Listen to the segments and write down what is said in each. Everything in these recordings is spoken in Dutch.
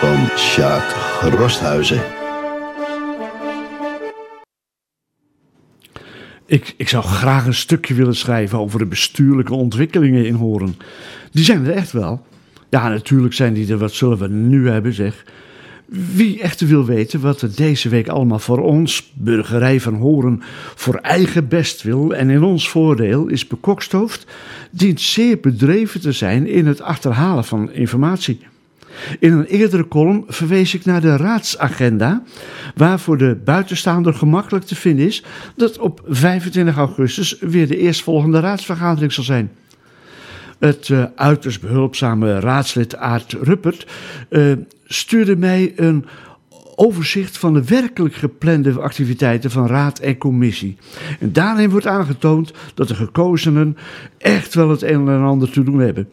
van Sjaak Rosthuizen. Ik, ik zou graag een stukje willen schrijven over de bestuurlijke ontwikkelingen in Horen. Die zijn er echt wel. Ja, natuurlijk zijn die er. Wat zullen we nu hebben, zeg. Wie echter wil weten wat er deze week allemaal voor ons, burgerij van Horen, voor eigen best wil en in ons voordeel is bekokstoofd, dient zeer bedreven te zijn in het achterhalen van informatie. In een eerdere column verwees ik naar de raadsagenda, waar voor de buitenstaander gemakkelijk te vinden is dat op 25 augustus weer de eerstvolgende raadsvergadering zal zijn. Het uh, uiterst behulpzame raadslid Aart Ruppert uh, stuurde mij een overzicht van de werkelijk geplande activiteiten van raad en commissie. En daarin wordt aangetoond dat de gekozenen echt wel het een en ander te doen hebben.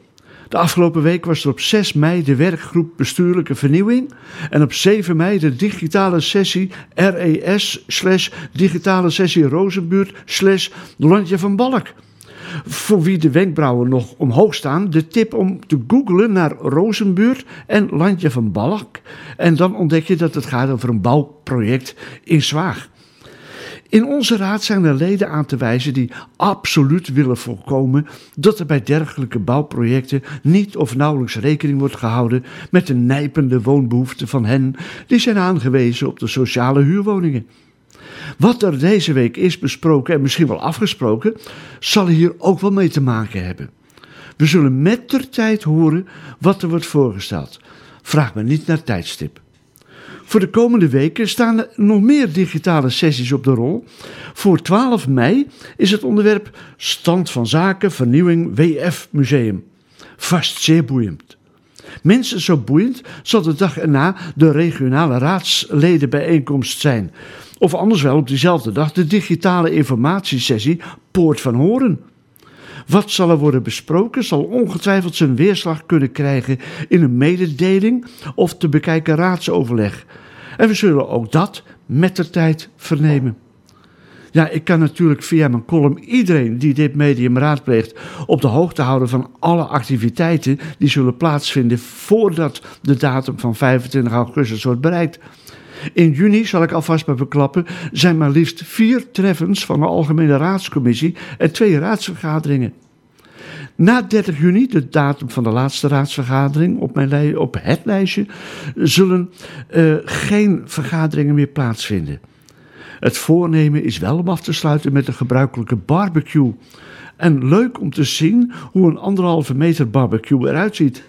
De afgelopen week was er op 6 mei de werkgroep Bestuurlijke Vernieuwing en op 7 mei de digitale sessie RES slash digitale sessie Rozenbuurt slash Landje van Balk. Voor wie de wenkbrauwen nog omhoog staan, de tip om te googlen naar Rozenbuurt en Landje van Balk. En dan ontdek je dat het gaat over een bouwproject in Zwaag. In onze raad zijn er leden aan te wijzen die absoluut willen voorkomen dat er bij dergelijke bouwprojecten niet of nauwelijks rekening wordt gehouden met de nijpende woonbehoeften van hen die zijn aangewezen op de sociale huurwoningen. Wat er deze week is besproken en misschien wel afgesproken, zal hier ook wel mee te maken hebben. We zullen met ter tijd horen wat er wordt voorgesteld. Vraag me niet naar tijdstip. Voor de komende weken staan er nog meer digitale sessies op de rol. Voor 12 mei is het onderwerp Stand van Zaken Vernieuwing WF Museum. Vast zeer boeiend. Minstens zo boeiend zal de dag erna de regionale raadsledenbijeenkomst zijn. Of anders wel op diezelfde dag de digitale informatiesessie Poort van Horen. Wat zal er worden besproken, zal ongetwijfeld zijn weerslag kunnen krijgen in een mededeling of te bekijken raadsoverleg. En we zullen ook dat met de tijd vernemen. Ja, ik kan natuurlijk via mijn column iedereen die dit medium raadpleegt op de hoogte houden van alle activiteiten die zullen plaatsvinden voordat de datum van 25 augustus wordt bereikt. In juni, zal ik alvast maar verklappen, zijn maar liefst vier treffens van de Algemene Raadscommissie en twee raadsvergaderingen. Na 30 juni, de datum van de laatste raadsvergadering op, mijn op het lijstje, zullen uh, geen vergaderingen meer plaatsvinden. Het voornemen is wel om af te sluiten met een gebruikelijke barbecue. En leuk om te zien hoe een anderhalve meter barbecue eruit ziet.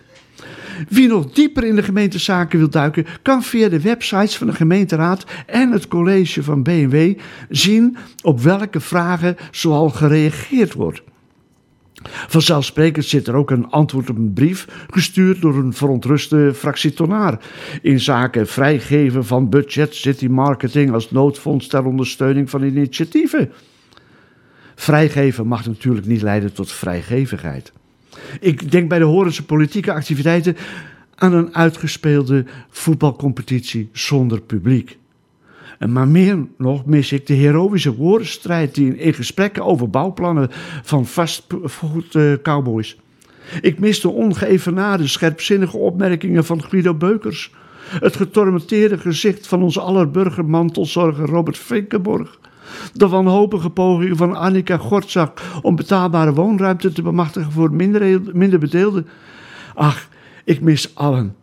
Wie nog dieper in de gemeentezaken wil duiken, kan via de websites van de gemeenteraad en het college van BMW zien op welke vragen zoal gereageerd wordt. Vanzelfsprekend zit er ook een antwoord op een brief gestuurd door een verontruste fractietonaar in zaken vrijgeven van budget city marketing als noodfonds ter ondersteuning van initiatieven. Vrijgeven mag natuurlijk niet leiden tot vrijgevigheid. Ik denk bij de Horense politieke activiteiten aan een uitgespeelde voetbalcompetitie zonder publiek. Maar meer nog mis ik de heroïsche woordenstrijd die in gesprekken over bouwplannen van fastfood uh, cowboys. Ik mis de ongeëvenaarde, scherpzinnige opmerkingen van Guido Beukers. Het getormenteerde gezicht van onze aller burgermantelzorger Robert Finkenborg. De wanhopige pogingen van Annika Gortzak om betaalbare woonruimte te bemachtigen voor minder, bedeelden. Ach, ik mis allen.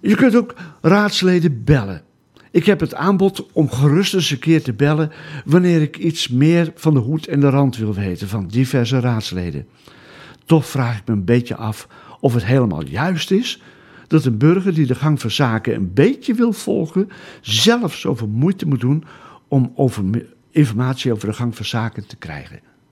Je kunt ook raadsleden bellen. Ik heb het aanbod om gerust eens een keer te bellen wanneer ik iets meer van de hoed en de rand wil weten van diverse raadsleden. Toch vraag ik me een beetje af of het helemaal juist is dat een burger die de gang van zaken een beetje wil volgen, zelf zoveel moeite moet doen om over informatie over de gang van zaken te krijgen.